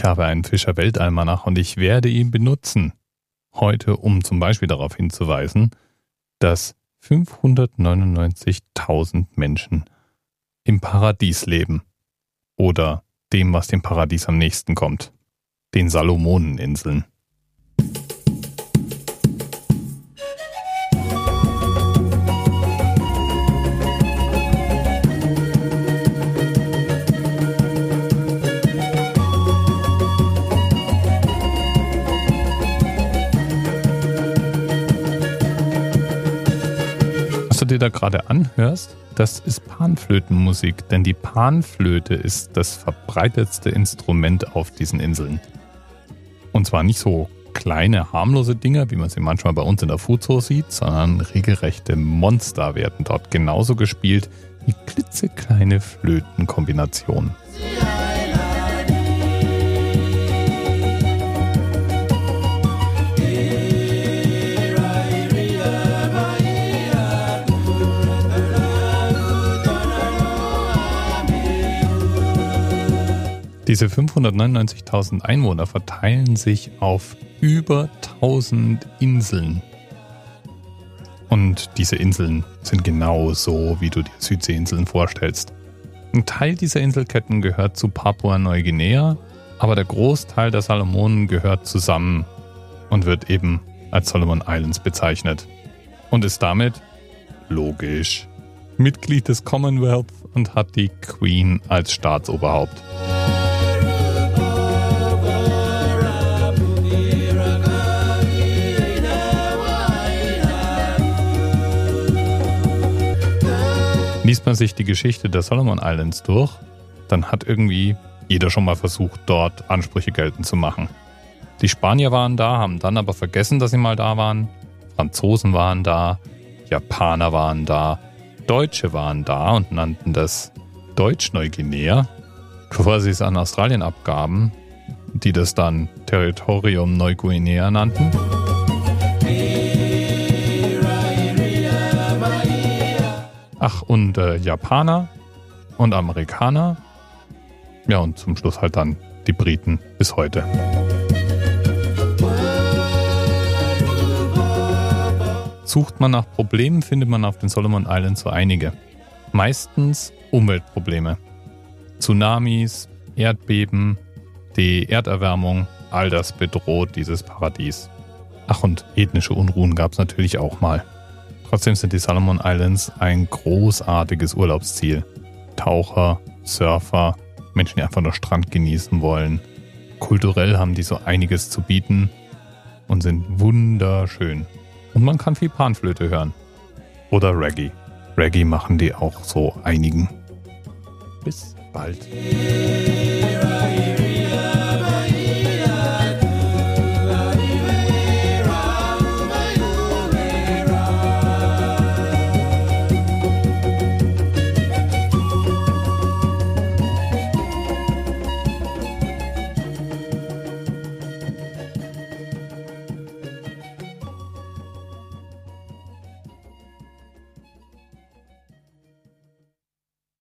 Ich habe einen Fischer Weltalmanach und ich werde ihn benutzen. Heute, um zum Beispiel darauf hinzuweisen, dass 599.000 Menschen im Paradies leben. Oder dem, was dem Paradies am nächsten kommt. Den Salomoneninseln. Dir da gerade anhörst, das ist Panflötenmusik, denn die Panflöte ist das verbreitetste Instrument auf diesen Inseln. Und zwar nicht so kleine, harmlose Dinger, wie man sie manchmal bei uns in der Fuzo sieht, sondern regelrechte Monster werden dort genauso gespielt wie klitzekleine Flötenkombinationen. Ja. Diese 599.000 Einwohner verteilen sich auf über 1000 Inseln. Und diese Inseln sind genau so, wie du dir Südseeinseln vorstellst. Ein Teil dieser Inselketten gehört zu Papua-Neuguinea, aber der Großteil der Salomonen gehört zusammen und wird eben als Solomon Islands bezeichnet. Und ist damit, logisch, Mitglied des Commonwealth und hat die Queen als Staatsoberhaupt. Liest man sich die Geschichte der Solomon Islands durch, dann hat irgendwie jeder schon mal versucht, dort Ansprüche geltend zu machen. Die Spanier waren da, haben dann aber vergessen, dass sie mal da waren. Franzosen waren da, Japaner waren da, Deutsche waren da und nannten das Deutsch-Neuguinea, bevor sie es an Australien abgaben, die das dann Territorium Neuguinea nannten. Ach, und äh, Japaner und Amerikaner. Ja, und zum Schluss halt dann die Briten bis heute. Sucht man nach Problemen, findet man auf den Solomon Islands so einige. Meistens Umweltprobleme. Tsunamis, Erdbeben, die Erderwärmung, all das bedroht dieses Paradies. Ach, und ethnische Unruhen gab es natürlich auch mal. Trotzdem sind die Solomon Islands ein großartiges Urlaubsziel. Taucher, Surfer, Menschen, die einfach nur Strand genießen wollen. Kulturell haben die so einiges zu bieten und sind wunderschön. Und man kann viel Panflöte hören. Oder Reggae. Reggae machen die auch so einigen. Bis bald.